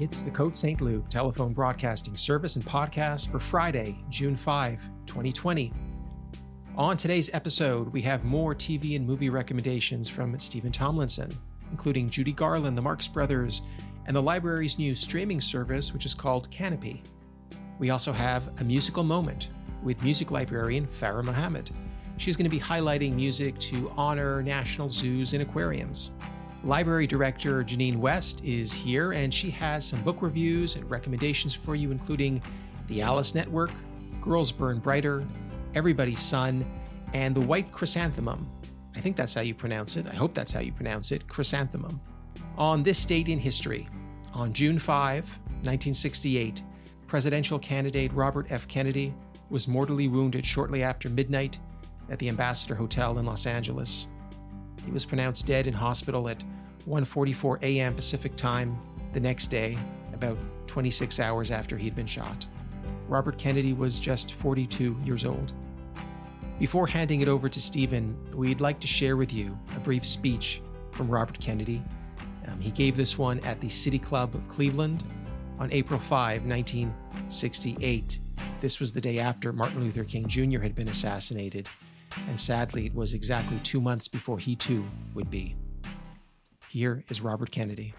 It's the Côte St. Luc telephone broadcasting service and podcast for Friday, June 5, 2020. On today's episode, we have more TV and movie recommendations from Steven Tomlinson, including Judy Garland, the Marx Brothers, and the library's new streaming service, which is called Kanopy. We also have a musical moment with music librarian Farah Mohammed. She's going to be highlighting music to honor national zoos and aquariums. Library Director Janine West is here, and she has some book reviews and recommendations for you, including The Alice Network, Girls Burn Brighter, Everybody's Son, and The White Chrysanthemum. I think that's how you pronounce it. I hope that's how you pronounce it Chrysanthemum. On this date in history, on June 5, 1968, presidential candidate Robert F. Kennedy was mortally wounded shortly after midnight at the Ambassador Hotel in Los Angeles. He was pronounced dead in hospital at 1:44 a.m. Pacific Time the next day, about 26 hours after he'd been shot. Robert Kennedy was just 42 years old. Before handing it over to Steven, we'd like to share with you a brief speech from Robert Kennedy. Um, he gave this one at the City Club of Cleveland on April 5, 1968. This was the day after Martin Luther King Jr. had been assassinated and sadly, it was exactly two months before he too would be. Here is Robert Kennedy.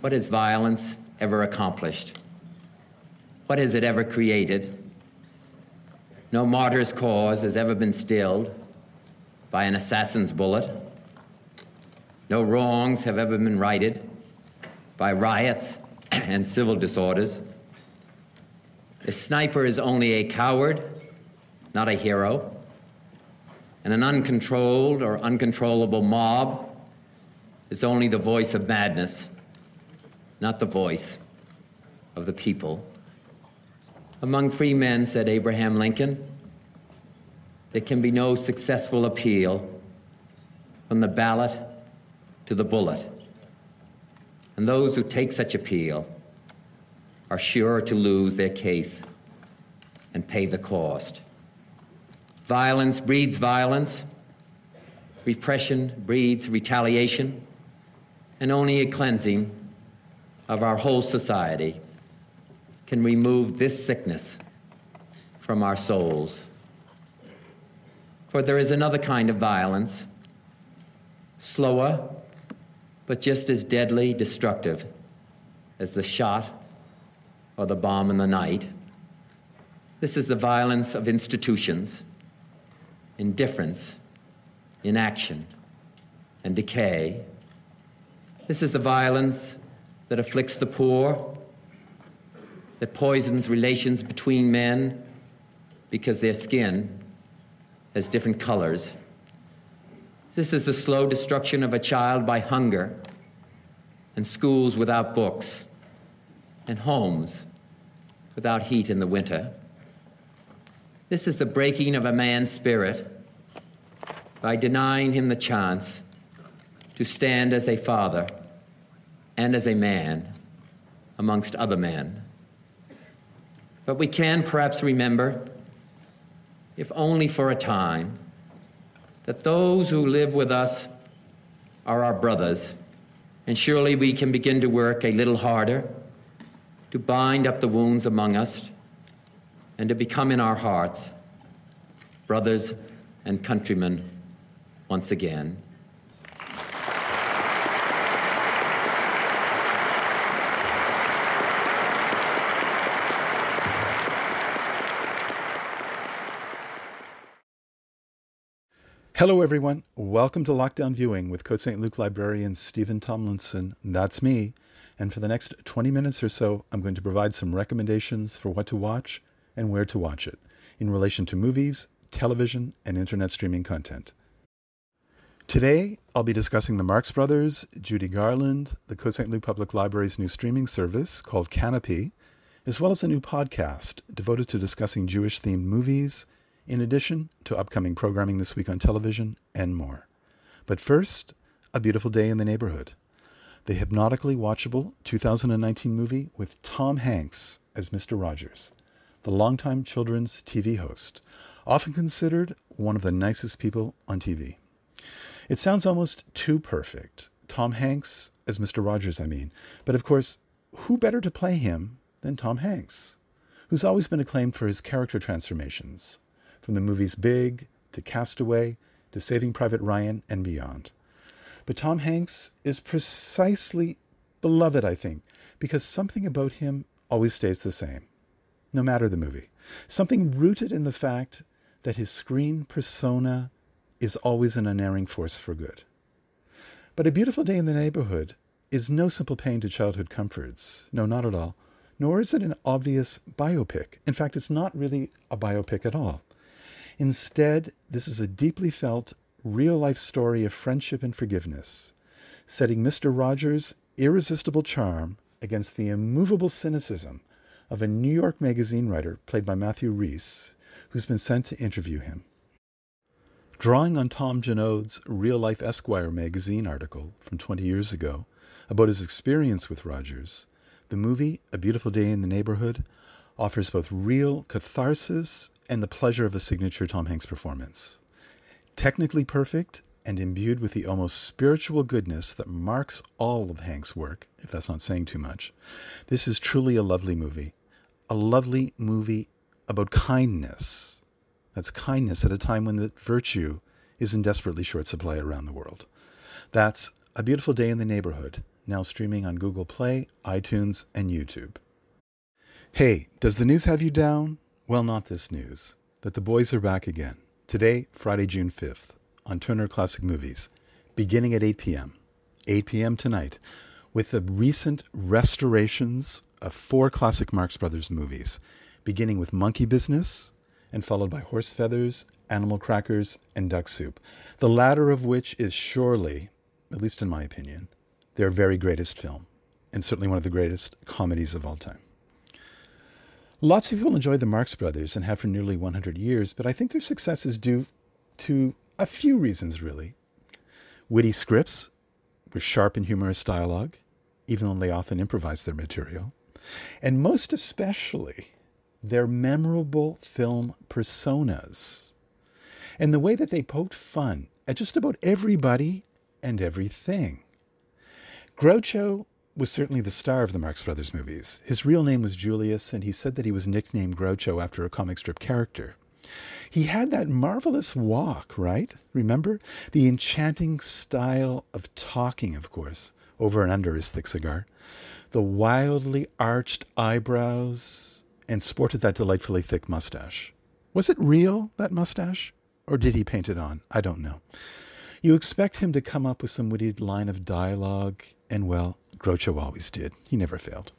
What has violence ever accomplished? What has it ever created? No martyr's cause has ever been stilled by an assassin's bullet. No wrongs have ever been righted by riots and civil disorders. A sniper is only a coward, not a hero. And an uncontrolled or uncontrollable mob is only the voice of madness, not the voice of the people. Among free men, said Abraham Lincoln, there can be no successful appeal from the ballot to the bullet. And those who take such appeal are sure to lose their case and pay the cost. Violence breeds violence, repression breeds retaliation, and only a cleansing of our whole society can remove this sickness from our souls. For there is another kind of violence, slower, but just as deadly destructive as the shot or the bomb in the night. This is the violence of institutions, indifference, inaction, and decay. This is the violence that afflicts the poor, that poisons relations between men because their skin has different colors. This is the slow destruction of a child by hunger, and schools without books, and homes without heat in the winter. This is the breaking of a man's spirit by denying him the chance to stand as a father and as a man amongst other men. But we can perhaps remember, if only for a time, that those who live with us are our brothers, and surely we can begin to work a little harder to bind up the wounds among us, and to become in our hearts brothers and countrymen once again. Hello, everyone. Welcome to Lockdown Viewing with Côte St. Luc librarian Steven Tomlinson. That's me. And for the next 20 minutes or so, I'm going to provide some recommendations for what to watch and where to watch it in relation to movies, television, and internet streaming content. Today, I'll be discussing the Marx Brothers, Judy Garland, the Côte St. Luc Public Library's new streaming service called Kanopy, as well as a new podcast devoted to discussing Jewish themed movies, in addition to upcoming programming this week on television and more. But first, a beautiful day in the neighborhood the hypnotically watchable 2019 movie with Tom Hanks as Mr. Rogers, the longtime children's TV host, often considered one of the nicest people on TV. It sounds almost too perfect. Tom Hanks as Mr. Rogers, I mean. But of course, who better to play him than Tom Hanks, who's always been acclaimed for his character transformations, from the movies Big to Castaway to Saving Private Ryan and beyond. But Tom Hanks is precisely beloved, I think, because something about him always stays the same, no matter the movie. Something rooted in the fact that his screen persona is always an unerring force for good. But A Beautiful Day in the Neighborhood is no simple pain to childhood comforts. No, not at all. Nor is it an obvious biopic. In fact, it's not really a biopic at all. Instead, this is a deeply felt, real life story of friendship and forgiveness, setting Mr. Rogers' irresistible charm against the immovable cynicism of a New York Magazine writer played by Matthew Rhys, who's been sent to interview him. Drawing on Tom Junod's Real Life Esquire magazine article from 20 years ago about his experience with Rogers, the movie A Beautiful Day in the Neighborhood offers both real catharsis and the pleasure of a signature Tom Hanks performance. Technically perfect and imbued with the almost spiritual goodness that marks all of Hank's work, if that's not saying too much, this is truly a lovely movie. A lovely movie about kindness. That's kindness at a time when the virtue is in desperately short supply around the world. That's A Beautiful Day in the Neighborhood, now streaming on Google Play, iTunes, and YouTube. Hey, does the news have you down? Well, not this news. That the boys are back again. Today, Friday, June 5th, on Turner Classic Movies, beginning at 8 p.m. 8 p.m. tonight, with the recent restorations of four classic Marx Brothers movies, beginning with Monkey Business and followed by Horse Feathers, Animal Crackers, and Duck Soup, the latter of which is surely, at least in my opinion, their very greatest film, and certainly one of the greatest comedies of all time. Lots of people enjoy the Marx Brothers and have for nearly 100 years, but I think their success is due to a few reasons, really. Witty scripts with sharp and humorous dialogue, even though they often improvise their material, and most especially their memorable film personas and the way that they poked fun at just about everybody and everything. Groucho was certainly the star of the Marx Brothers movies. His real name was Julius, and he said that he was nicknamed Groucho after a comic strip character. He had that marvelous walk, right? Remember? The enchanting style of talking, of course, over and under his thick cigar. The wildly arched eyebrows, and sported that delightfully thick mustache. Was it real, that mustache? Or did he paint it on? I don't know. You expect him to come up with some witty line of dialogue, and well, Groucho always did. He never failed.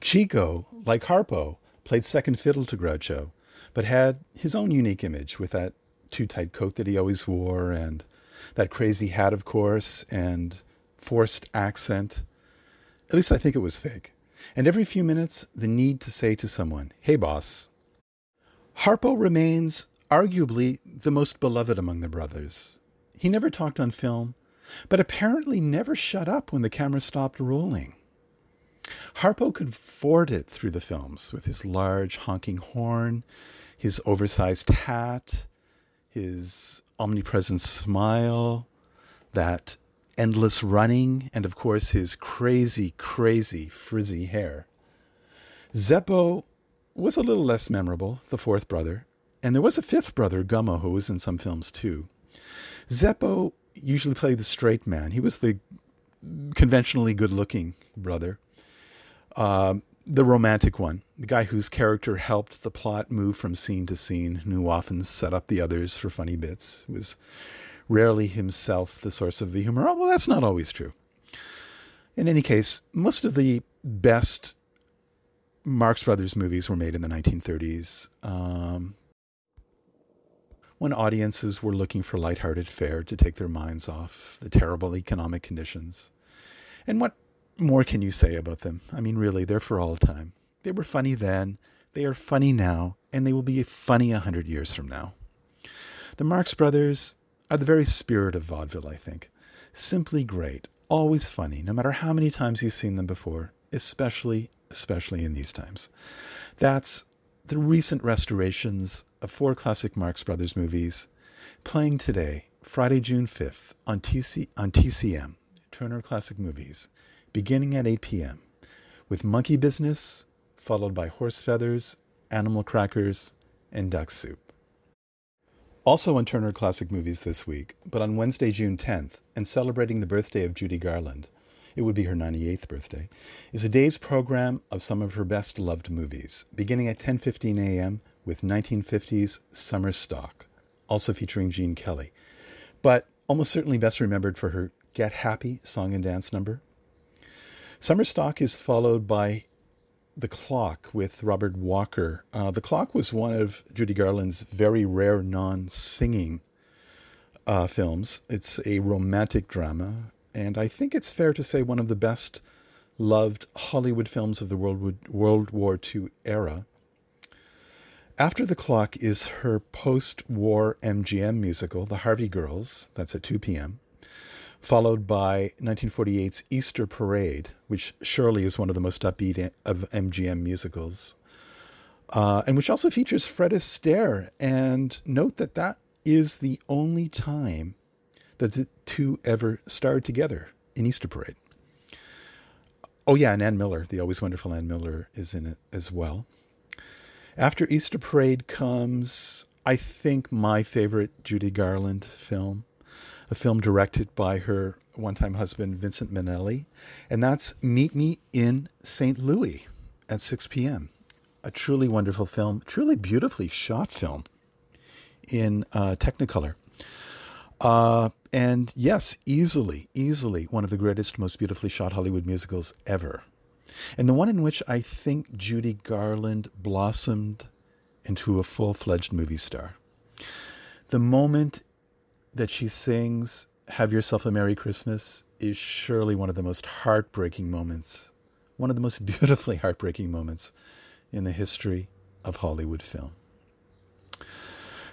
Chico, like Harpo, played second fiddle to Groucho, but had his own unique image with that too tight coat that he always wore and that crazy hat, of course, and forced accent. At least I think it was fake. And every few minutes, the need to say to someone, Hey, boss. Harpo remains arguably the most beloved among the brothers. He never talked on film, but apparently never shut up when the camera stopped rolling. Harpo could ford it through the films with his large honking horn, his oversized hat, his omnipresent smile, that endless running, and of course his crazy, crazy frizzy hair. Zeppo was a little less memorable, the fourth brother, and there was a fifth brother, Gummo, who was in some films too. Zeppo usually played the straight man. He was the conventionally good looking brother, uh, the romantic one, the guy whose character helped the plot move from scene to scene, who often set up the others for funny bits, was rarely himself the source of the humor, although that's not always true. In any case, most of the best Marx Brothers movies were made in the 1930s. Um, when audiences were looking for lighthearted fare to take their minds off the terrible economic conditions. And what more can you say about them? I mean, really, they're for all time. They were funny then, they are funny now, and they will be funny a hundred years from now. The Marx Brothers are the very spirit of vaudeville, I think. Simply great, always funny, no matter how many times you've seen them before, especially, especially in these times. That's the recent restorations of four classic Marx Brothers movies playing today Friday, June 5th on, TC, on TCM, Turner Classic Movies, beginning at 8 p.m., with Monkey Business, followed by Horse Feathers, Animal Crackers, and Duck Soup. Also on Turner Classic Movies this week, but on Wednesday, June 10th, and celebrating the birthday of Judy Garland, it would be her 98th birthday, is a day's program of some of her best loved movies, beginning at 10:15 a.m. with 1950s Summer Stock, also featuring Gene Kelly, but almost certainly best remembered for her Get Happy song and dance number. Summer Stock is followed by The Clock with Robert Walker. Uh, the Clock was one of Judy Garland's very rare non-singing uh, films. It's a romantic drama and I think it's fair to say one of the best loved Hollywood films of the World, World War II era. After the Clock is her post war MGM musical, The Harvey Girls, that's at 2 p.m., followed by 1948's Easter Parade, which surely is one of the most upbeat of MGM musicals, uh, and which also features Fred Astaire. And note that that is the only time that the two ever starred together in Easter Parade. Oh, yeah, and Ann Miller, the always wonderful Ann Miller, is in it as well. After Easter Parade comes, I think, my favorite Judy Garland film, a film directed by her one time husband, Vincent Minnelli, and that's Meet Me in St. Louis at 6 p.m. A truly wonderful film, truly beautifully shot film in uh, Technicolor. Uh, and yes, easily, easily one of the greatest, most beautifully shot Hollywood musicals ever. And the one in which I think Judy Garland blossomed into a full fledged movie star. The moment that she sings Have Yourself a Merry Christmas is surely one of the most heartbreaking moments, one of the most beautifully heartbreaking moments in the history of Hollywood film.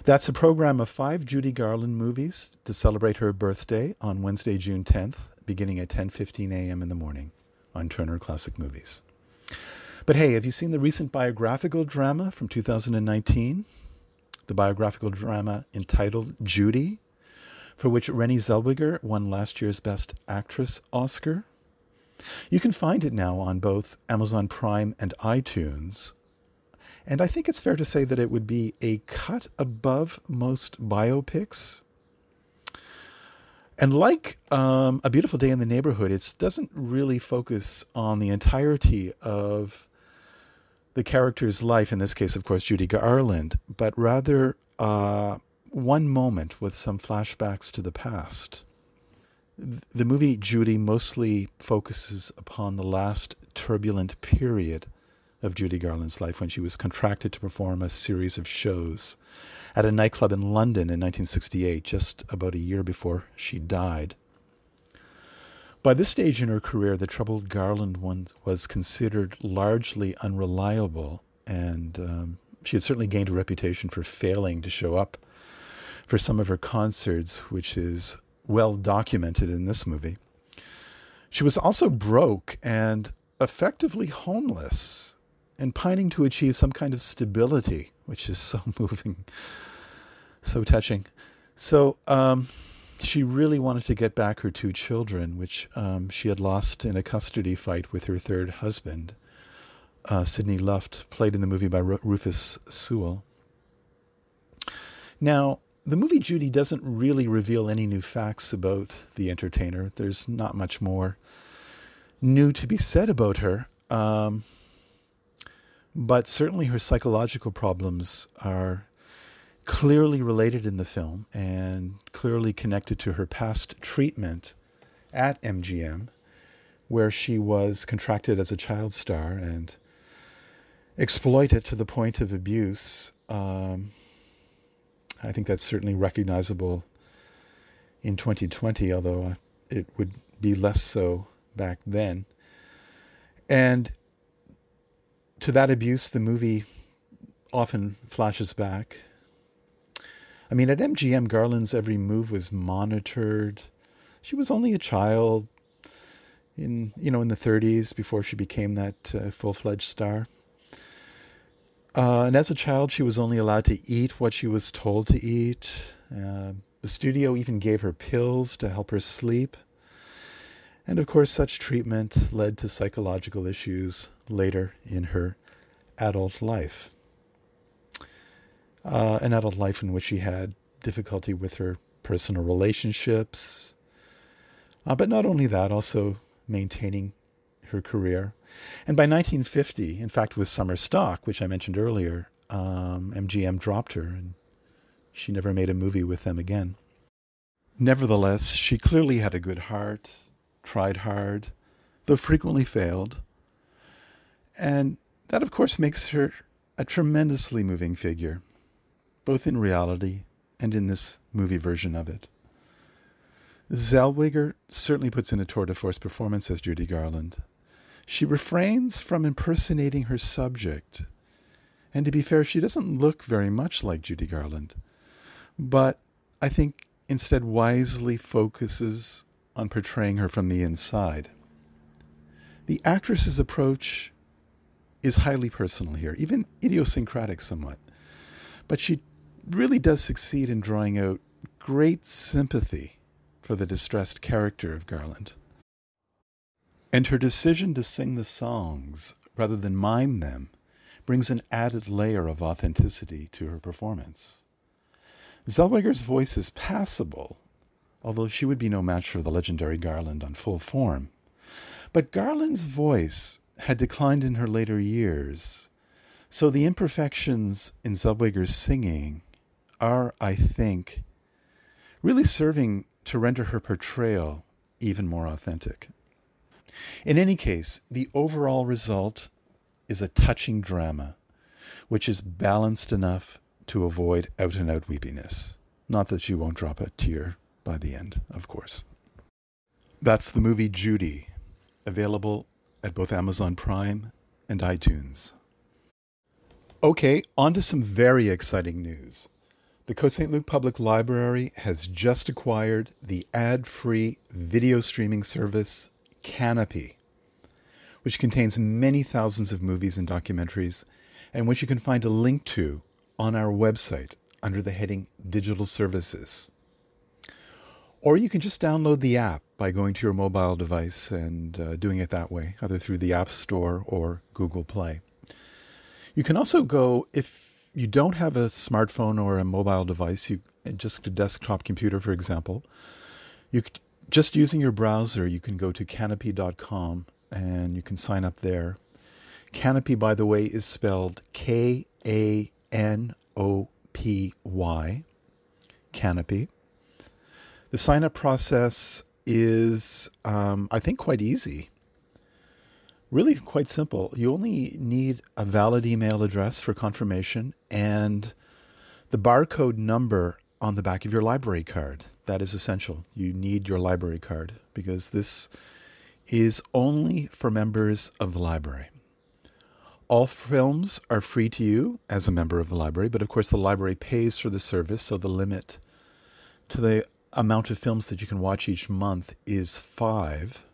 That's a program of five Judy Garland movies to celebrate her birthday on Wednesday, June 10th, beginning at 10:15 a.m. in the morning on Turner Classic Movies. But hey, have you seen the recent biographical drama from 2019? The biographical drama entitled Judy, for which Renee Zellweger won last year's Best Actress Oscar. You can find it now on both Amazon Prime and iTunes and I think it's fair to say that it would be a cut above most biopics. And like um, A Beautiful Day in the Neighborhood, it doesn't really focus on the entirety of the character's life, in this case, of course, Judy Garland, but rather uh, one moment with some flashbacks to the past. The movie Judy mostly focuses upon the last turbulent period of Judy Garland's life when she was contracted to perform a series of shows at a nightclub in London in 1968, just about a year before she died. By this stage in her career, the troubled Garland was considered largely unreliable, and um, she had certainly gained a reputation for failing to show up for some of her concerts, which is well documented in this movie. She was also broke and effectively homeless and pining to achieve some kind of stability, which is so moving, so touching. So um, she really wanted to get back her two children, which um, she had lost in a custody fight with her third husband, uh, Sidney Luft, played in the movie by Rufus Sewell. Now, the movie Judy doesn't really reveal any new facts about the entertainer. There's not much more new to be said about her. Um, but certainly her psychological problems are clearly related in the film and clearly connected to her past treatment at MGM, where she was contracted as a child star and exploited to the point of abuse. Um, I think that's certainly recognizable in 2020, although uh, it would be less so back then. And to that abuse, the movie often flashes back. I mean, at MGM, Garland's every move was monitored. She was only a child in, you know, in the 30s before she became that uh, full-fledged star. Uh, and as a child, she was only allowed to eat what she was told to eat. Uh, The studio even gave her pills to help her sleep. And of course, such treatment led to psychological issues later in her adult life. Uh, an adult life in which she had difficulty with her personal relationships. Uh, but not only that, also maintaining her career. And by 1950, in fact, with Summer Stock, which I mentioned earlier, um, MGM dropped her and she never made a movie with them again. Nevertheless, she clearly had a good heart, tried hard, though frequently failed. And that, of course, makes her a tremendously moving figure, both in reality and in this movie version of it. Zellweger certainly puts in a tour de force performance as Judy Garland. She refrains from impersonating her subject. And to be fair, she doesn't look very much like Judy Garland. But I think instead wisely focuses on portraying her from the inside. The actress's approach is highly personal here, even idiosyncratic somewhat. But she really does succeed in drawing out great sympathy for the distressed character of Garland. And her decision to sing the songs rather than mime them brings an added layer of authenticity to her performance. Zellweger's voice is passable, although she would be no match for the legendary Garland on full form. But Garland's voice had declined in her later years, so the imperfections in Zellweger's singing are, I think, really serving to render her portrayal even more authentic. In any case, the overall result is a touching drama, which is balanced enough to avoid out and out weepiness. Not that she won't drop a tear by the end, of course. That's the movie Judy, available at both Amazon Prime and iTunes. Okay, on to some very exciting news. The Côte St. Luc Public Library has just acquired the ad free video streaming service Kanopy, which contains many thousands of movies and documentaries, and which you can find a link to on our website under the heading Digital Services. Or you can just download the app by going to your mobile device and uh, doing it that way, either through the App Store or Google Play. You can also go, if you don't have a smartphone or a mobile device, you just a desktop computer, for example, you just using your browser, you can go to kanopy.com and you can sign up there. Kanopy, by the way, is spelled K A N O P Y. Kanopy. The sign up process is, um, I think, quite easy. Really quite simple. You only need a valid email address for confirmation and the barcode number on the back of your library card. That is essential. You need your library card because this is only for members of the library. All films are free to you as a member of the library, but of course, the library pays for the service, so the limit to the amount of films that you can watch each month is five.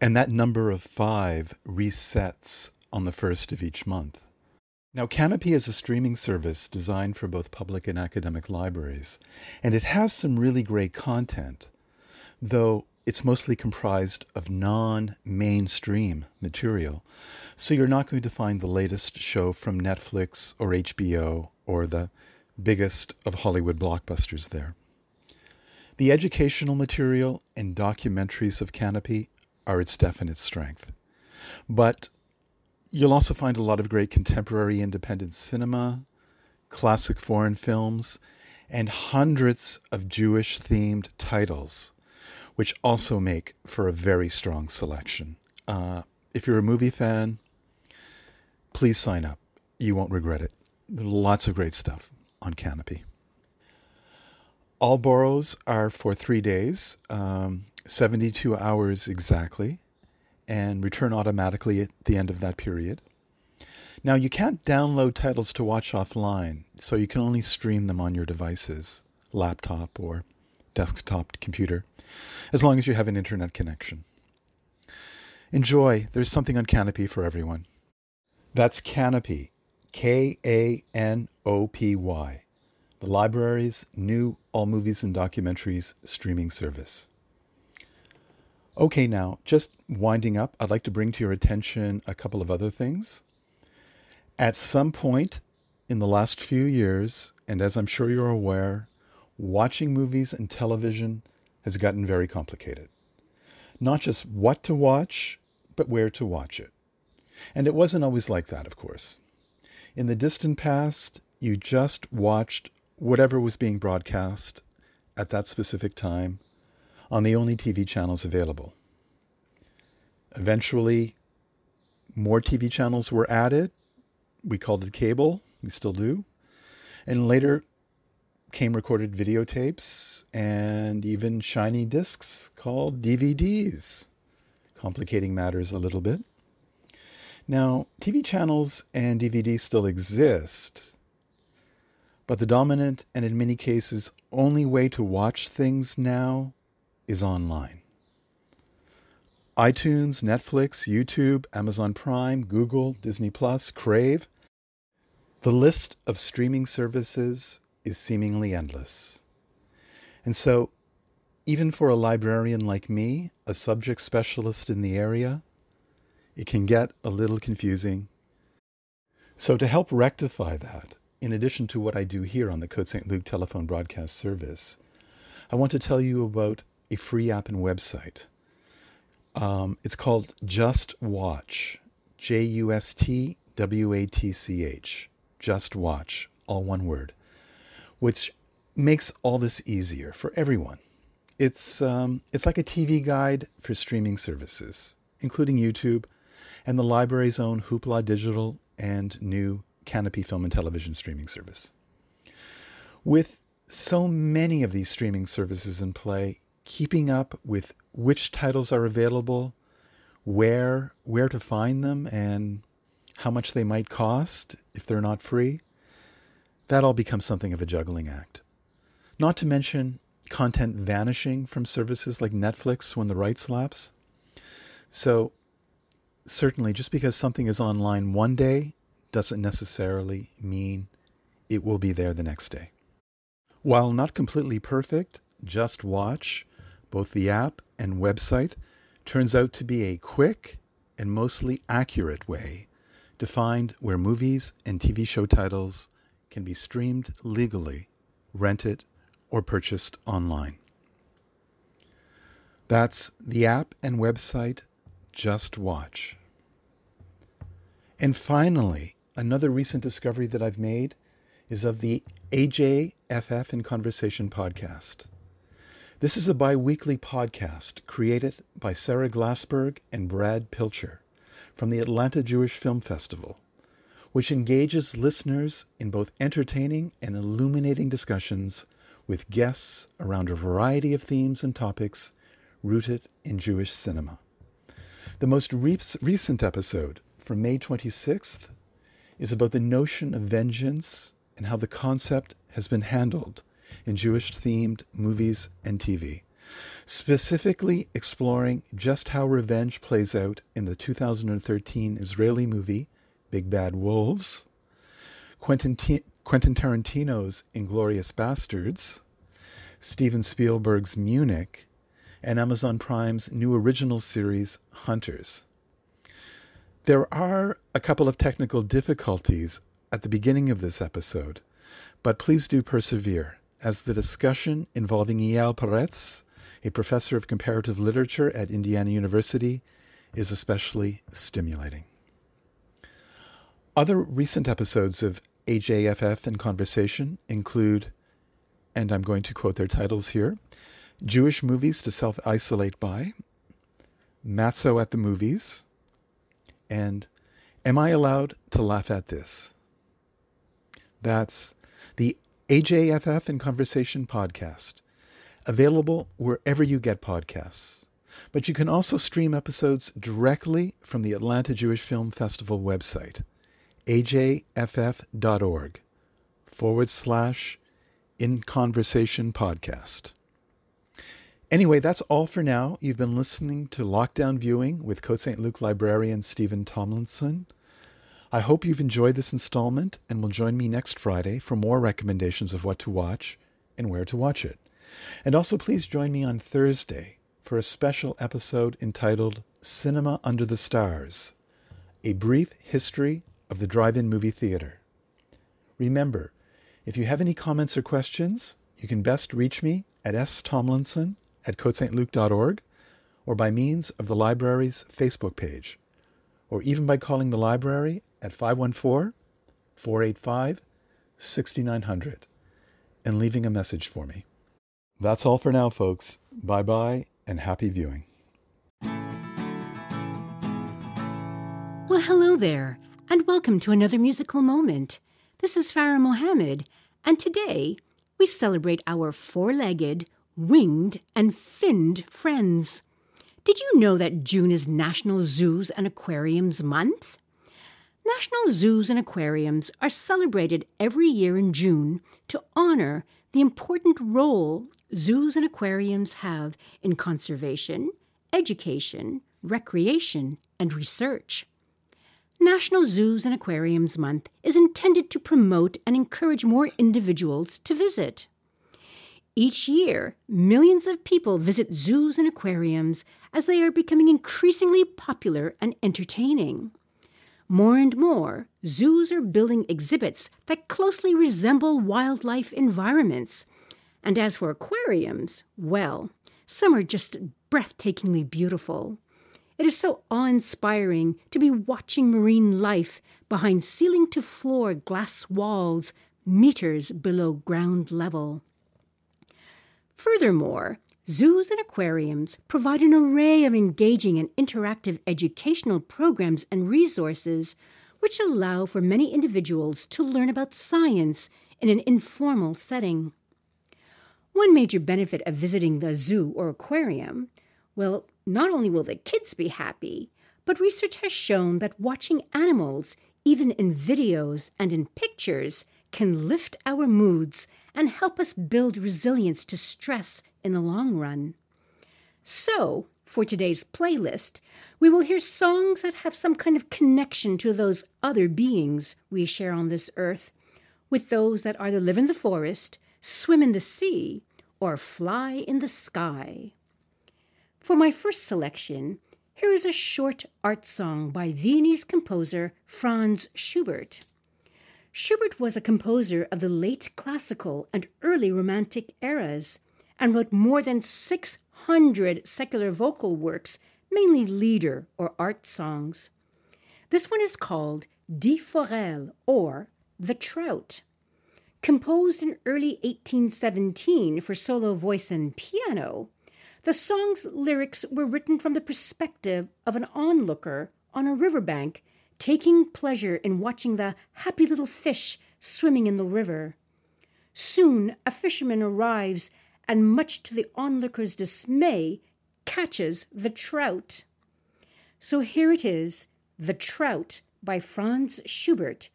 And that number of five resets on the first of each month. Now, Kanopy is a streaming service designed for both public and academic libraries, and it has some really great content, though it's mostly comprised of non mainstream material. So you're not going to find the latest show from Netflix or HBO or the biggest of Hollywood blockbusters there. The educational material and documentaries of Kanopy are its definite strength. But you'll also find a lot of great contemporary independent cinema, classic foreign films, and hundreds of Jewish themed titles, which also make for a very strong selection. Uh, if you're a movie fan, please sign up. You won't regret it. Lots of great stuff on Kanopy. All borrows are for three days, um, 72 hours exactly, and return automatically at the end of that period. Now, you can't download titles to watch offline, so you can only stream them on your devices, laptop or desktop computer, as long as you have an internet connection. Enjoy. There's something on Kanopy for everyone. That's Kanopy, K A N O P Y the library's new All Movies and Documentaries streaming service. Okay, now, just winding up, I'd like to bring to your attention a couple of other things. At some point in the last few years, and as I'm sure you're aware, watching movies and television has gotten very complicated. Not just what to watch, but where to watch it. And it wasn't always like that, of course. In the distant past, you just watched whatever was being broadcast at that specific time on the only TV channels available. Eventually, more TV channels were added. We called it cable, we still do. And later came recorded videotapes and even shiny discs called DVDs, complicating matters a little bit. Now, TV channels and DVDs still exist, but the dominant and in many cases only way to watch things now is online. iTunes, Netflix, YouTube, Amazon Prime, Google, Disney Plus, Crave. The list of streaming services is seemingly endless. And so, even for a librarian like me, a subject specialist in the area, it can get a little confusing. So, to help rectify that, in addition to what I do here on the Côte St. Luc telephone broadcast service, I want to tell you about a free app and website. Um, it's called Just Watch, J U S T W A T C H. Just Watch, all one word, which makes all this easier for everyone. It's, um, it's like a TV guide for streaming services, including YouTube and the library's own Hoopla Digital and new Kanopy Film and Television streaming service. With so many of these streaming services in play, keeping up with which titles are available, where where to find them, and how much they might cost if they're not free, that all becomes something of a juggling act. Not to mention content vanishing from services like Netflix when the rights lapse. So certainly just because something is online one day doesn't necessarily mean it will be there the next day. While not completely perfect, Just Watch, both the app and website, turns out to be a quick and mostly accurate way to find where movies and TV show titles can be streamed legally, rented, or purchased online. That's the app and website Just Watch. And finally, another recent discovery that I've made is of the AJFF in Conversation podcast. This is a bi weekly podcast created by Sarah Glassberg and Brad Pilcher from the Atlanta Jewish Film Festival, which engages listeners in both entertaining and illuminating discussions with guests around a variety of themes and topics rooted in Jewish cinema. The most re- recent episode from May 26th is about the notion of vengeance and how the concept has been handled in Jewish themed movies and TV, specifically exploring just how revenge plays out in the 2013 Israeli movie Big Bad Wolves, Quentin, T- Quentin Tarantino's Inglourious Basterds, Steven Spielberg's Munich, and Amazon Prime's new original series Hunters. There are a couple of technical difficulties at the beginning of this episode, but please do persevere, as the discussion involving Eyal Peretz, a professor of comparative literature at Indiana University, is especially stimulating. Other recent episodes of AJFF in Conversation include, and I'm going to quote their titles here Jewish Movies to Self Isolate By, Matzo at the Movies, and Am I Allowed to Laugh at This? That's the AJFF in Conversation podcast, available wherever you get podcasts. But you can also stream episodes directly from the Atlanta Jewish Film Festival website, ajff.org forward slash in conversation podcast. Anyway, that's all for now. You've been listening to Lockdown Viewing with Côte St. Luc librarian Steven Tomlinson. I hope you've enjoyed this installment and will join me next Friday for more recommendations of what to watch and where to watch it. And also, please join me on Thursday for a special episode entitled Cinema Under the Stars A Brief History of the Drive In Movie Theater. Remember, if you have any comments or questions, you can best reach me at stomlinson at cotestluke.org or by means of the library's Facebook page, or even by calling the library at 514 485 6900 and leaving a message for me. That's all for now, folks. Bye bye and happy viewing. Well, hello there, and welcome to another musical moment. This is Farah Mohammed, and today we celebrate our four legged, winged, and finned friends. Did you know that June is National Zoos and Aquariums Month? National zoos and aquariums are celebrated every year in June to honor the important role zoos and aquariums have in conservation, education, recreation, and research. National Zoos and Aquariums Month is intended to promote and encourage more individuals to visit. Each year, millions of people visit zoos and aquariums as they are becoming increasingly popular and entertaining. More and more, zoos are building exhibits that closely resemble wildlife environments. And as for aquariums, well, some are just breathtakingly beautiful. It is so awe inspiring to be watching marine life behind ceiling to floor glass walls meters below ground level. Furthermore, zoos and aquariums provide an array of engaging and interactive educational programs and resources which allow for many individuals to learn about science in an informal setting. One major benefit of visiting the zoo or aquarium well, not only will the kids be happy, but research has shown that watching animals, even in videos and in pictures, can lift our moods and help us build resilience to stress in the long run. So, for today's playlist, we will hear songs that have some kind of connection to those other beings we share on this earth, with those that either live in the forest, swim in the sea, or fly in the sky. For my first selection, here is a short art song by Viennese composer Franz Schubert. Schubert was a composer of the late classical and early romantic eras and wrote more than 600 secular vocal works, mainly lieder or art songs. This one is called Die Forelle or The Trout. Composed in early 1817 for solo voice and piano, the song's lyrics were written from the perspective of an onlooker on a riverbank taking pleasure in watching the happy little fish swimming in the river. Soon a fisherman arrives and, much to the onlooker's dismay, catches the trout. So here it is The Trout by Franz Schubert,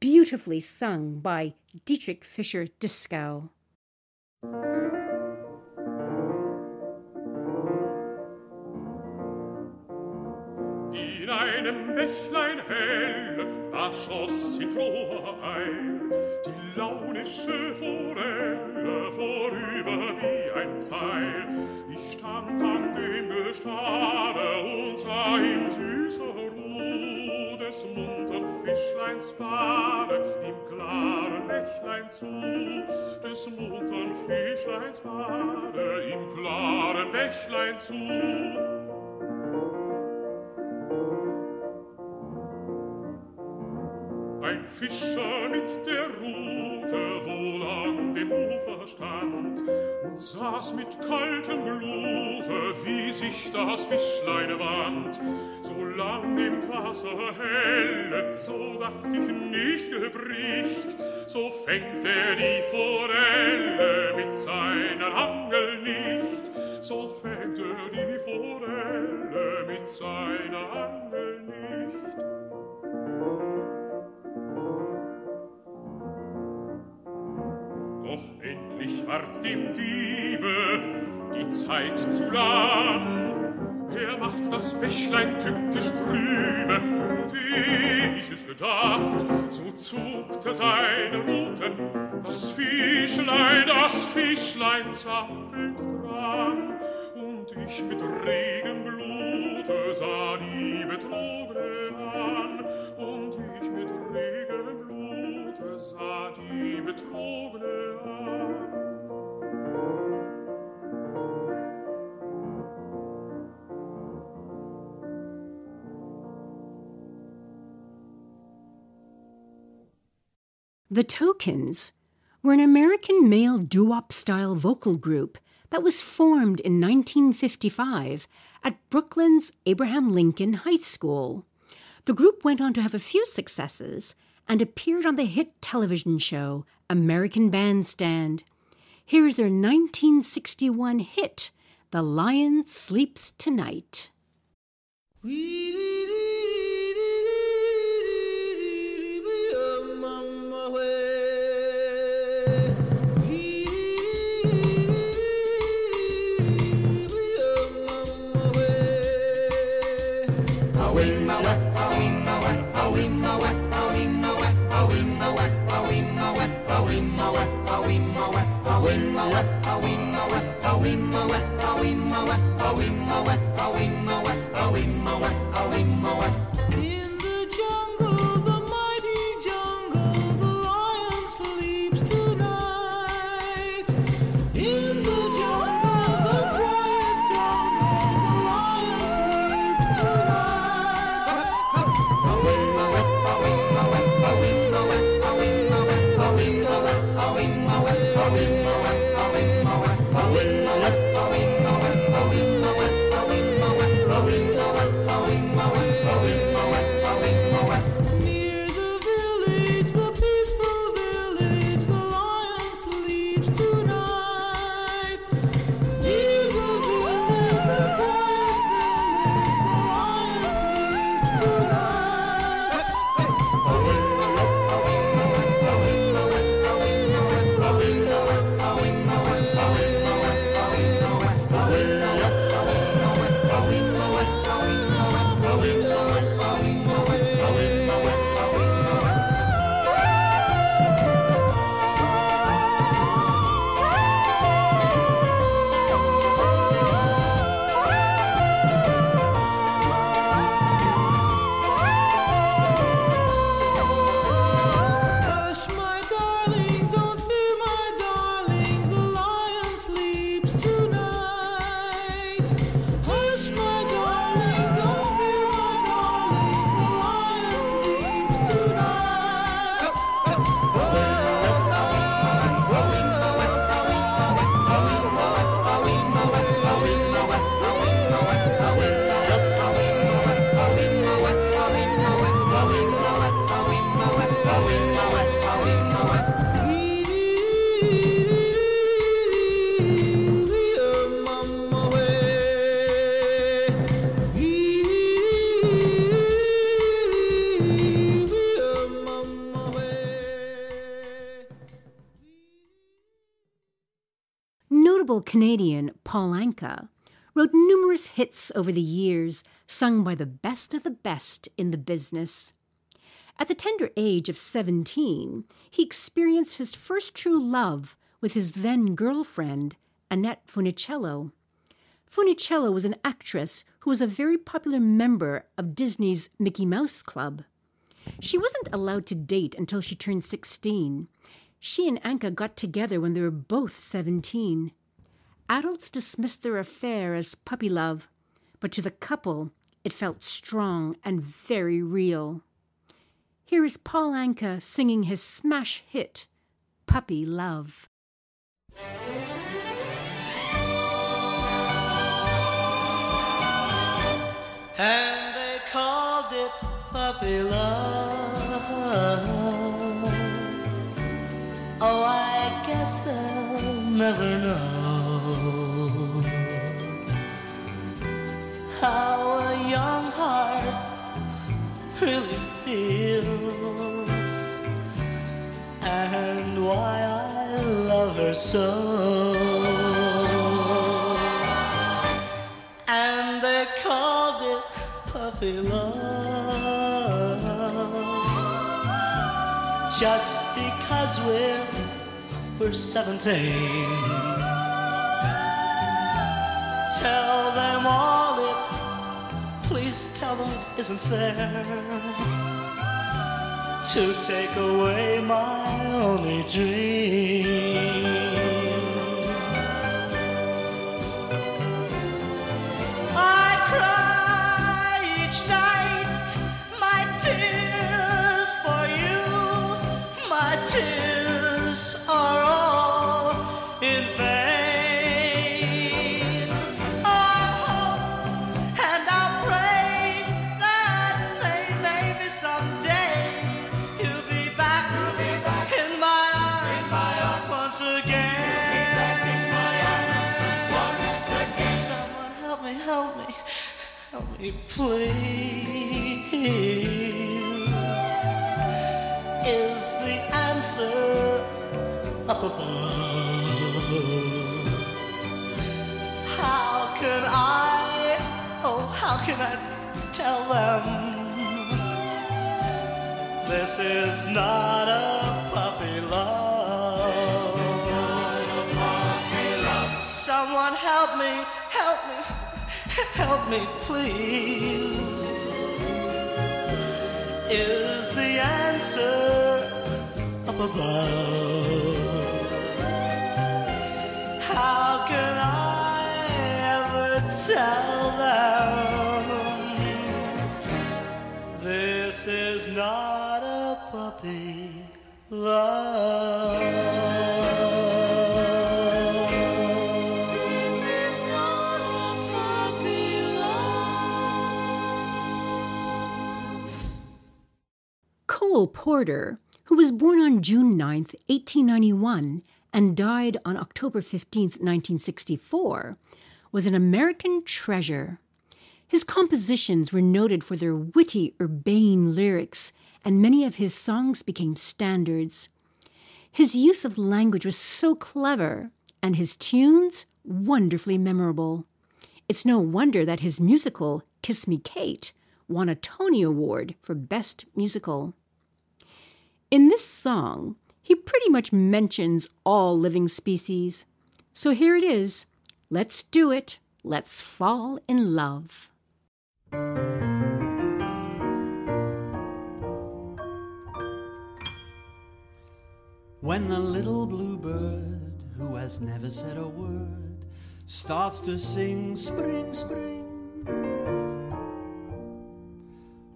beautifully sung by Dietrich Fischer Dieskau. einem Bächlein hell, da schoss sie froher ein. Die launische Forelle vorüber wie ein Pfeil. Ich stand an dem Gestade und sah im süßer Ruh des muntern Fischleins Bade im klaren Bächlein zu. Des muntern Fischleins Bade im klaren Bächlein zu. Fischer mit der Rute wohl an dem Ufer stand und saß mit kaltem Blute, wie sich das Fischlein wand. So lang dem Wasser helle, so dacht ich nicht gebricht, so fängt er die Forelle mit seiner Angel nicht, so fängt er die Forelle mit seiner ich ward dem Diebe die Zeit zu lang. Er macht das Bächlein tückisch trübe, und eh ich es gedacht, so zuckte er seine Ruten. Das Fischlein, das Fischlein zappelt dran, und ich mit regem Blute sah die Betrogene an, und ich mit regem Blute sah die Betrogene an. The Tokens were an American male doo-wop style vocal group that was formed in 1955 at Brooklyn's Abraham Lincoln High School. The group went on to have a few successes and appeared on the hit television show American Bandstand. Here's their 1961 hit, The Lion Sleeps Tonight. Canadian Paul Anka wrote numerous hits over the years, sung by the best of the best in the business. At the tender age of 17, he experienced his first true love with his then girlfriend, Annette Funicello. Funicello was an actress who was a very popular member of Disney's Mickey Mouse Club. She wasn't allowed to date until she turned 16. She and Anka got together when they were both 17. Adults dismissed their affair as puppy love, but to the couple, it felt strong and very real. Here is Paul Anka singing his smash hit, Puppy Love. And they called it puppy love. Oh, I guess they'll never know how a young heart really feels and why I love her so. And they called it puppy love. just because we're we're 17. Tell them all please tell them it isn't fair to take away my only dream. Me, please. Is the answer up above? How can I, oh, how can I tell them this is not a help me, please. Is the answer up above? How can I ever tell them this is not a puppy love? Cole Porter, who was born on June 9, 1891, and died on October 15, 1964, was an American treasure. His compositions were noted for their witty, urbane lyrics, and many of his songs became standards. His use of language was so clever, and his tunes wonderfully memorable. It's no wonder that his musical, Kiss Me Kate, won a Tony Award for Best Musical. In this song, he pretty much mentions all living species. So here it is Let's do it. Let's fall in love. When the little bluebird, who has never said a word, starts to sing spring, spring.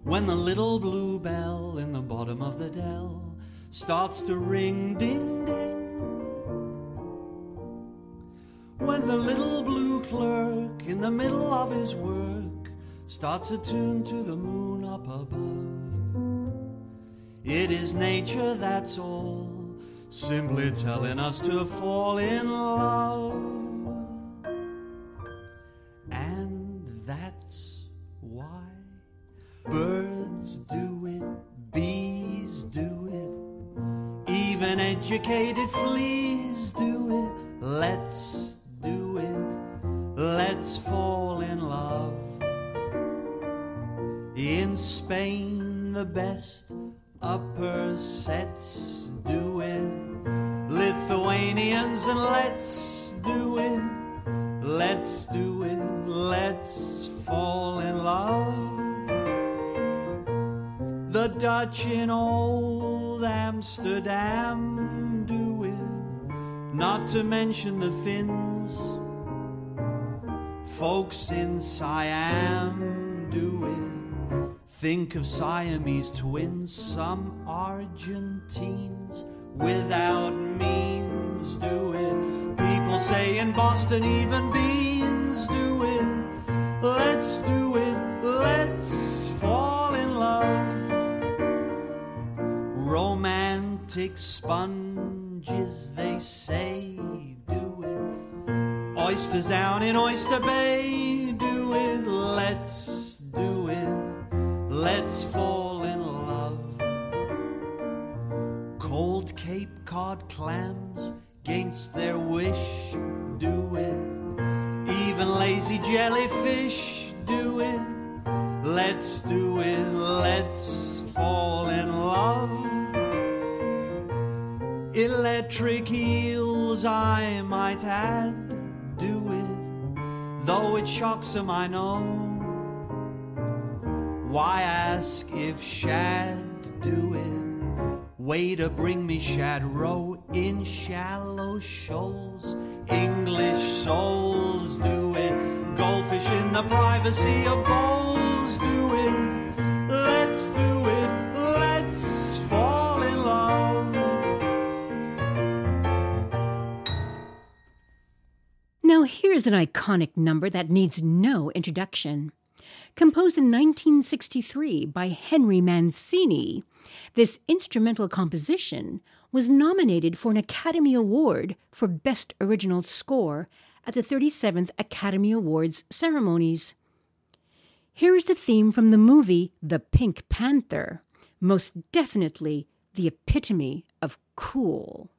When the little bluebell in the bottom of the dell starts to ring ding, ding. When the little blue clerk in the middle of his work starts a tune to the moon up above. It is nature, that's all, simply telling us to fall in love. And that's why birds do it, bees even educated fleas do it. Let's do it, let's fall in love. In Spain, the best upper sets do it. Lithuanians, and let's do it. Let's do it. Let's fall in love. The Dutch in old Amsterdam do it. Not to mention the Finns. Folks in Siam do it. Think of Siamese twins, some Argentines without means do it. People say in Boston, even beans do it. Let's do it, let's Romantic sponges, they say, do it. Oysters down in Oyster Bay, do it. Let's do it. Let's fall in love. Cold Cape Cod clams, against their wish, do it. Even lazy jellyfish, do it. Let's do it. Let's fall in love. Electric eels, I might add, do it, though it shocks him, I know. Why ask if shad do it? Way to bring me shad row in shallow shoals. English souls do it. Goldfish in the privacy of bowls do it. Let's do it. Now, here's an iconic number that needs no introduction. Composed in 1963 by Henry Mancini, this instrumental composition was nominated for an Academy Award for Best Original Score at the 37th Academy Awards ceremonies. Here is the theme from the movie The Pink Panther, most definitely the epitome of cool.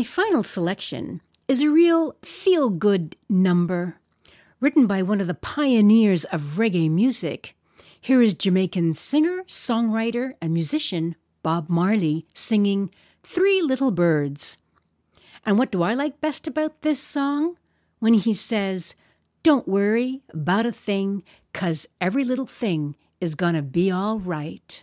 My final selection is a real feel good number, written by one of the pioneers of reggae music. Here is Jamaican singer, songwriter, and musician Bob Marley singing Three Little Birds. And what do I like best about this song? When he says, Don't worry about a thing, 'cause every little thing is gonna be all right.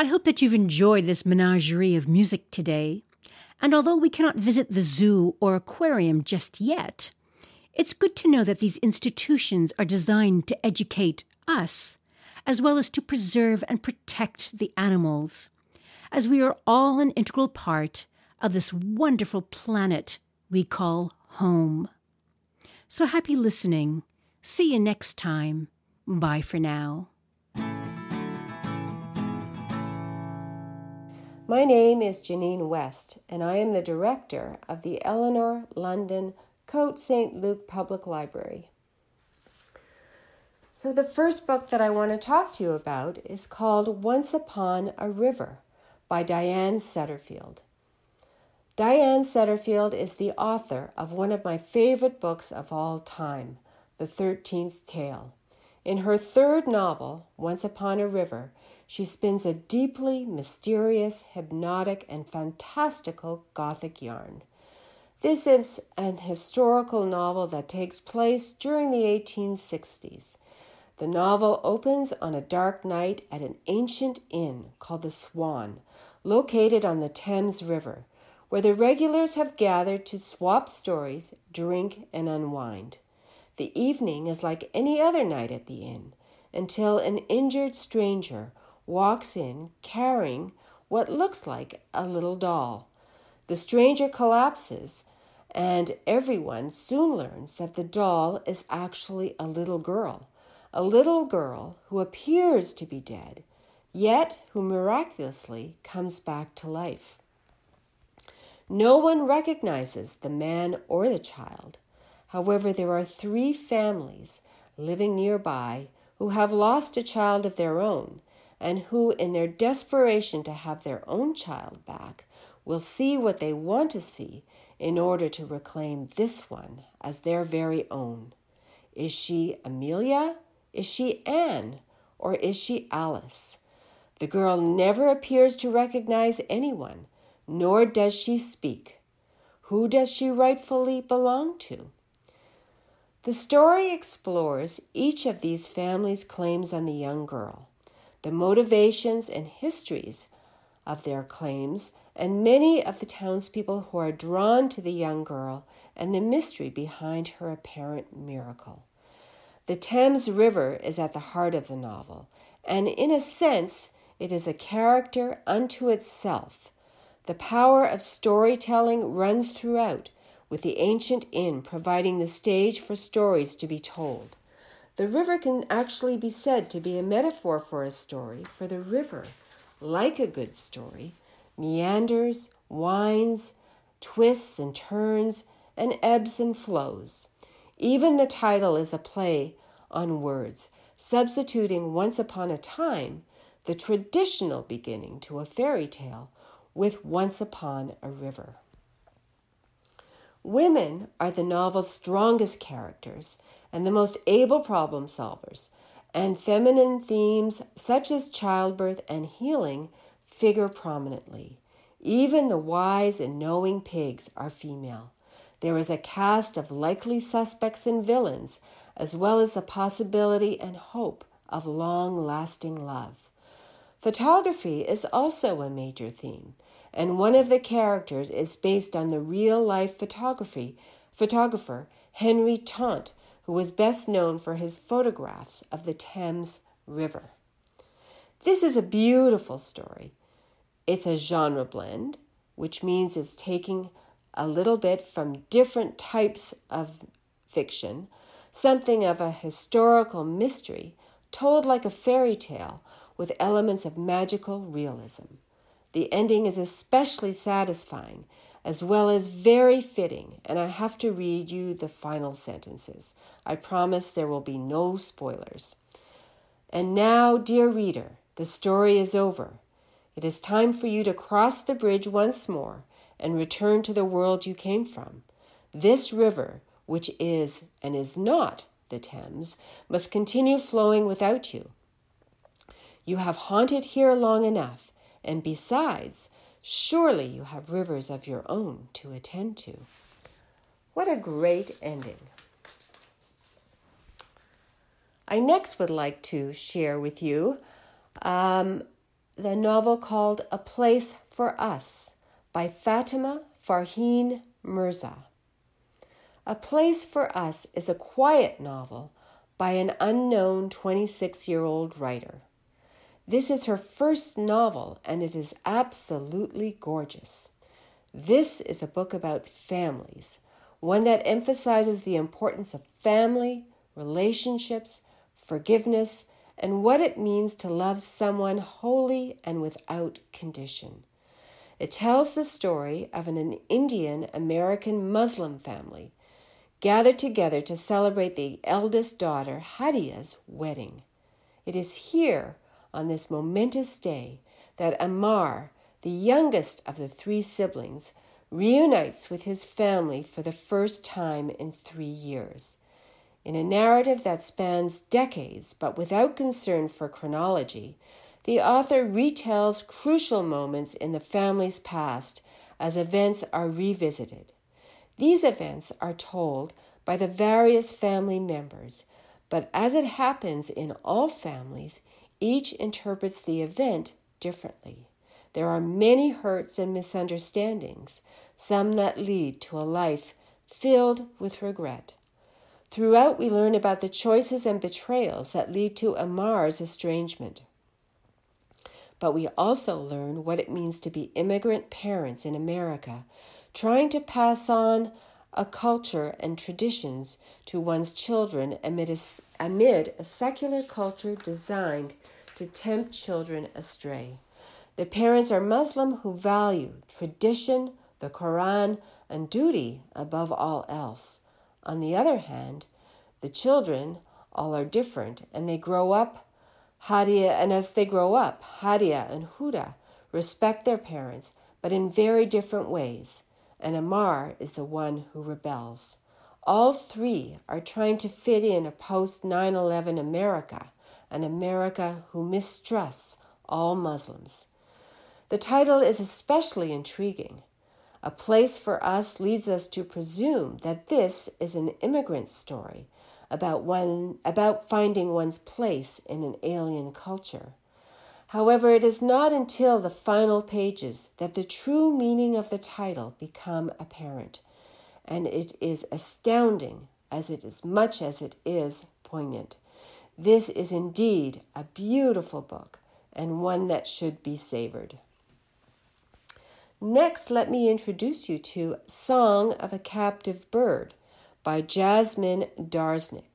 I hope that you've enjoyed this menagerie of music today. And although we cannot visit the zoo or aquarium just yet, it's good to know that these institutions are designed to educate us, as well as to preserve and protect the animals, as we are all an integral part of this wonderful planet we call home. So happy listening. See you next time. Bye for now. My name is Janine West, and I am the director of the Eleanor London Cote St. Luke Public Library. So, the first book that I want to talk to you about is called Once Upon a River by Diane Setterfield. Diane Setterfield is the author of one of my favorite books of all time, The Thirteenth Tale. In her third novel, Once Upon a River, she spins a deeply mysterious, hypnotic, and fantastical Gothic yarn. This is an historical novel that takes place during the 1860s. The novel opens on a dark night at an ancient inn called the Swan, located on the Thames River, where the regulars have gathered to swap stories, drink, and unwind. The evening is like any other night at the inn until an injured stranger walks in carrying what looks like a little doll. The stranger collapses, and everyone soon learns that the doll is actually a little girl, a little girl who appears to be dead, yet who miraculously comes back to life. No one recognizes the man or the child. However, there are three families living nearby who have lost a child of their own and who, in their desperation to have their own child back, will see what they want to see in order to reclaim this one as their very own. Is she Amelia? Is she Anne? Or is she Alice? The girl never appears to recognize anyone, nor does she speak. Who does she rightfully belong to? The story explores each of these families' claims on the young girl the motivations and histories of their claims, and many of the townspeople who are drawn to the young girl and the mystery behind her apparent miracle. The Thames River is at the heart of the novel, and in a sense, it is a character unto itself. The power of storytelling runs throughout, with the ancient inn providing the stage for stories to be told. The river can actually be said to be a metaphor for a story, for the river, like a good story, meanders, winds, twists and turns, and ebbs and flows. Even the title is a play on words, substituting once upon a time, the traditional beginning to a fairy tale, with once upon a river. Women are the novel's strongest characters and the most able problem solvers, and feminine themes such as childbirth and healing figure prominently. Even the wise and knowing pigs are female. There is a cast of likely suspects and villains, as well as the possibility and hope of long lasting love. Photography is also a major theme, and one of the characters is based on the real life photography photographer Henry Taunt, who was best known for his photographs of the Thames River. This is a beautiful story. It's a genre blend, which means it's taking a little bit from different types of fiction, something of a historical mystery told like a fairy tale with elements of magical realism. The ending is especially satisfying as well as very fitting, and I have to read you the final sentences. I promise there will be no spoilers. And now, dear reader, the story is over. It is time for you to cross the bridge once more and return to the world you came from. This river, which is and is not the Thames, must continue flowing without you. You have haunted here long enough, and besides, Surely you have rivers of your own to attend to. What a great ending. I next would like to share with you um, the novel called A Place for Us by Fatima Farheen Mirza. A Place for Us is a quiet novel by an unknown 26 year old writer. This is her first novel and it is absolutely gorgeous. This is a book about families, one that emphasizes the importance of family, relationships, forgiveness, and what it means to love someone wholly and without condition. It tells the story of an Indian American Muslim family gathered together to celebrate the eldest daughter, Hadia's, wedding. It is here, on this momentous day, that Amar, the youngest of the three siblings, reunites with his family for the first time in three years. In a narrative that spans decades but without concern for chronology, the author retells crucial moments in the family's past as events are revisited. These events are told by the various family members, but as it happens in all families, each interprets the event differently. There are many hurts and misunderstandings, some that lead to a life filled with regret. Throughout, we learn about the choices and betrayals that lead to Amar's estrangement. But we also learn what it means to be immigrant parents in America, trying to pass on a culture and traditions to one's children amid a, amid a secular culture designed to tempt children astray. The parents are Muslim who value tradition, the Quran, and duty above all else. On the other hand, the children all are different and they grow up Hadia, and as they grow up, Hadia and Huda respect their parents, but in very different ways, and Amar is the one who rebels. All three are trying to fit in a post 9 11 America, an America who mistrusts all Muslims. The title is especially intriguing. A place for us leads us to presume that this is an immigrant story about one about finding one's place in an alien culture. However, it is not until the final pages that the true meaning of the title become apparent, and it is astounding as it is much as it is poignant. This is indeed a beautiful book and one that should be savored. Next, let me introduce you to Song of a Captive Bird by Jasmine Darznik.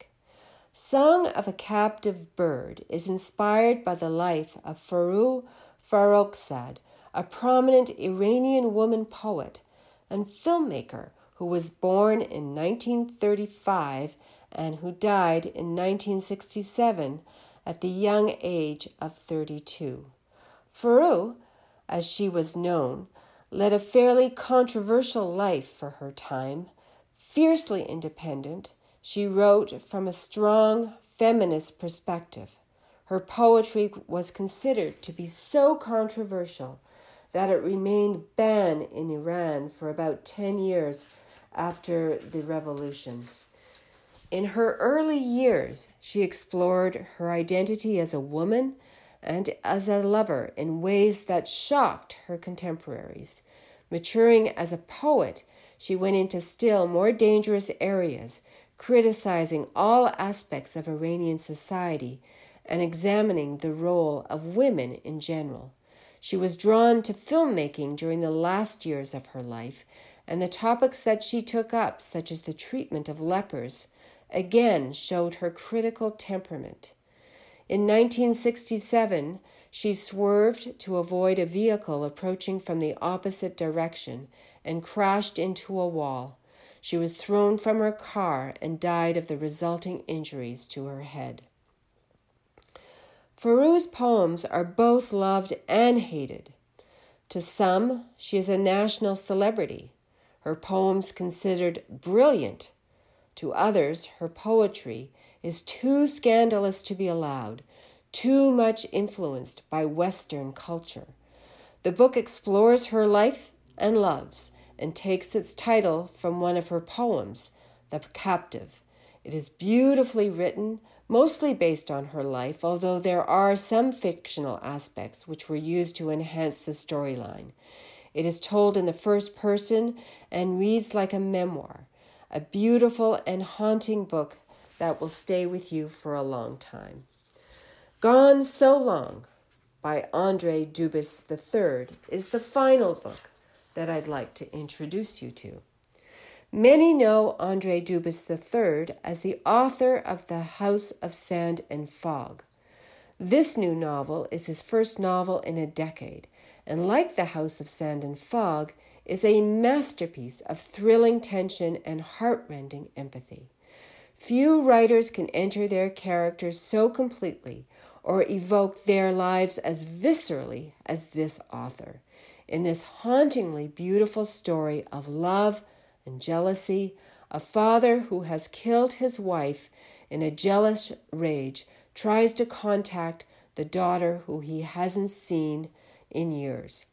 Song of a Captive Bird is inspired by the life of Faru Farrokhzad, a prominent Iranian woman poet and filmmaker who was born in 1935 and who died in 1967 at the young age of 32. Faru, as she was known, led a fairly controversial life for her time Fiercely independent, she wrote from a strong feminist perspective. Her poetry was considered to be so controversial that it remained banned in Iran for about 10 years after the revolution. In her early years, she explored her identity as a woman and as a lover in ways that shocked her contemporaries. Maturing as a poet, she went into still more dangerous areas, criticizing all aspects of Iranian society and examining the role of women in general. She was drawn to filmmaking during the last years of her life, and the topics that she took up, such as the treatment of lepers, again showed her critical temperament. In 1967, she swerved to avoid a vehicle approaching from the opposite direction and crashed into a wall. She was thrown from her car and died of the resulting injuries to her head. Faru's poems are both loved and hated. To some, she is a national celebrity, her poems considered brilliant. To others, her poetry is too scandalous to be allowed, too much influenced by Western culture. The book explores her life and loves and takes its title from one of her poems, The Captive. It is beautifully written, mostly based on her life, although there are some fictional aspects which were used to enhance the storyline. It is told in the first person and reads like a memoir, a beautiful and haunting book that will stay with you for a long time. Gone So Long by Andre Dubus III is the final book that I'd like to introduce you to. Many know Andre Dubus III as the author of The House of Sand and Fog. This new novel is his first novel in a decade, and like The House of Sand and Fog, is a masterpiece of thrilling tension and heartrending empathy. Few writers can enter their characters so completely or evoke their lives as viscerally as this author in this hauntingly beautiful story of love and jealousy, a father who has killed his wife in a jealous rage tries to contact the daughter who he hasn't seen in years.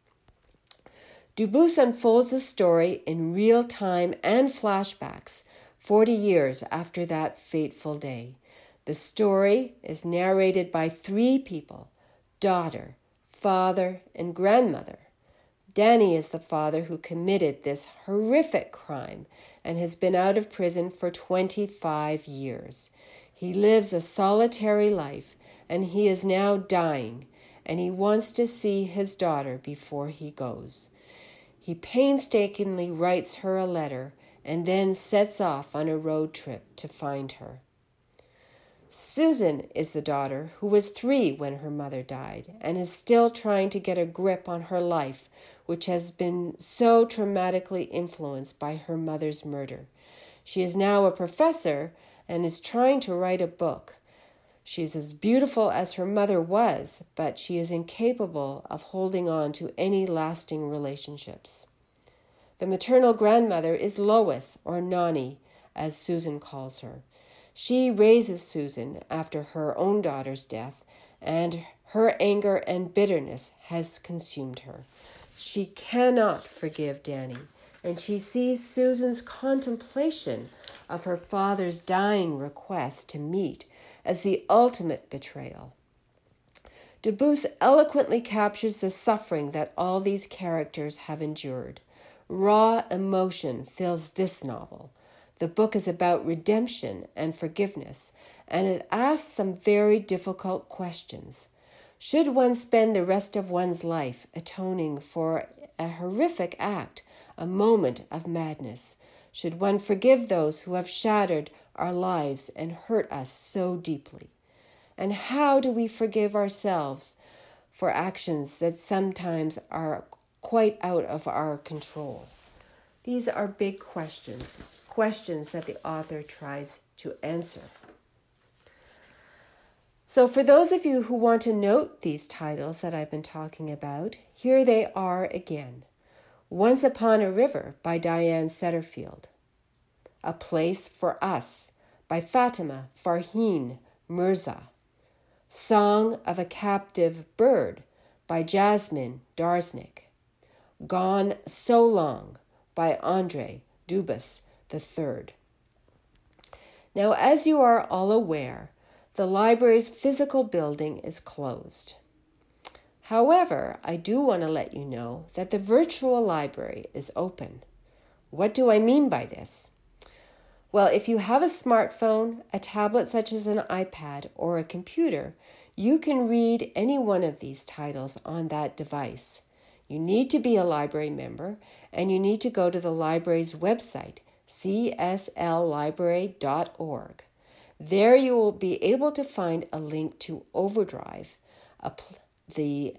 Dubus unfolds the story in real time and flashbacks 40 years after that fateful day. The story is narrated by three people daughter, father, and grandmother. Danny is the father who committed this horrific crime and has been out of prison for 25 years. He lives a solitary life and he is now dying, and he wants to see his daughter before he goes. He painstakingly writes her a letter and then sets off on a road trip to find her. Susan is the daughter who was three when her mother died and is still trying to get a grip on her life, which has been so traumatically influenced by her mother's murder. She is now a professor and is trying to write a book. She is as beautiful as her mother was, but she is incapable of holding on to any lasting relationships. The maternal grandmother is Lois, or Nani, as Susan calls her. She raises Susan after her own daughter's death, and her anger and bitterness has consumed her. She cannot forgive Danny, and she sees Susan's contemplation of her father's dying request to meet as the ultimate betrayal. Dubus eloquently captures the suffering that all these characters have endured. Raw emotion fills this novel, the book is about redemption and forgiveness, and it asks some very difficult questions. Should one spend the rest of one's life atoning for a horrific act, a moment of madness? Should one forgive those who have shattered our lives and hurt us so deeply? And how do we forgive ourselves for actions that sometimes are quite out of our control? These are big questions questions that the author tries to answer. So, for those of you who want to note these titles that I've been talking about, here they are again. Once Upon a River by Diane Setterfield, A Place for Us by Fatima Farheen Mirza, Song of a Captive Bird by Jasmine Darznik, Gone So Long by Andre Dubus III. Now, as you are all aware, the library's physical building is closed. However, I do want to let you know that the virtual library is open. What do I mean by this? Well, if you have a smartphone, a tablet such as an iPad, or a computer, you can read any one of these titles on that device. You need to be a library member and you need to go to the library's website csllibrary.org. There you will be able to find a link to Overdrive, pl- the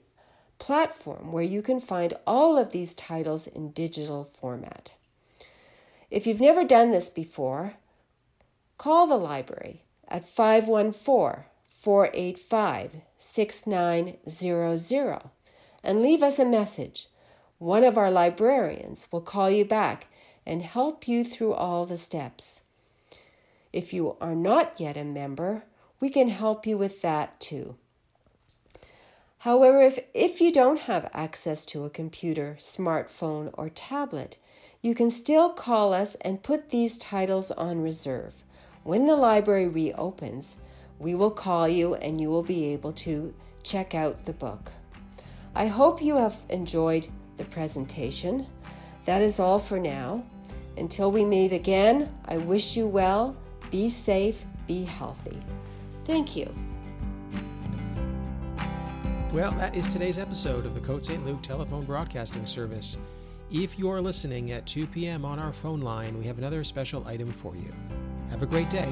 platform where you can find all of these titles in digital format. If you've never done this before, call the library at 514 485 6900 and leave us a message. One of our librarians will call you back and help you through all the steps. If you are not yet a member, we can help you with that too. However, if, if you don't have access to a computer, smartphone, or tablet, you can still call us and put these titles on reserve. When the library reopens, we will call you and you will be able to check out the book. I hope you have enjoyed the presentation. That is all for now. Until we meet again, I wish you well, be safe, be healthy. Thank you. Well, that is today's episode of the Côte St. Luc telephone broadcasting service. If you are listening at 2 p.m. on our phone line, we have another special item for you. Have a great day.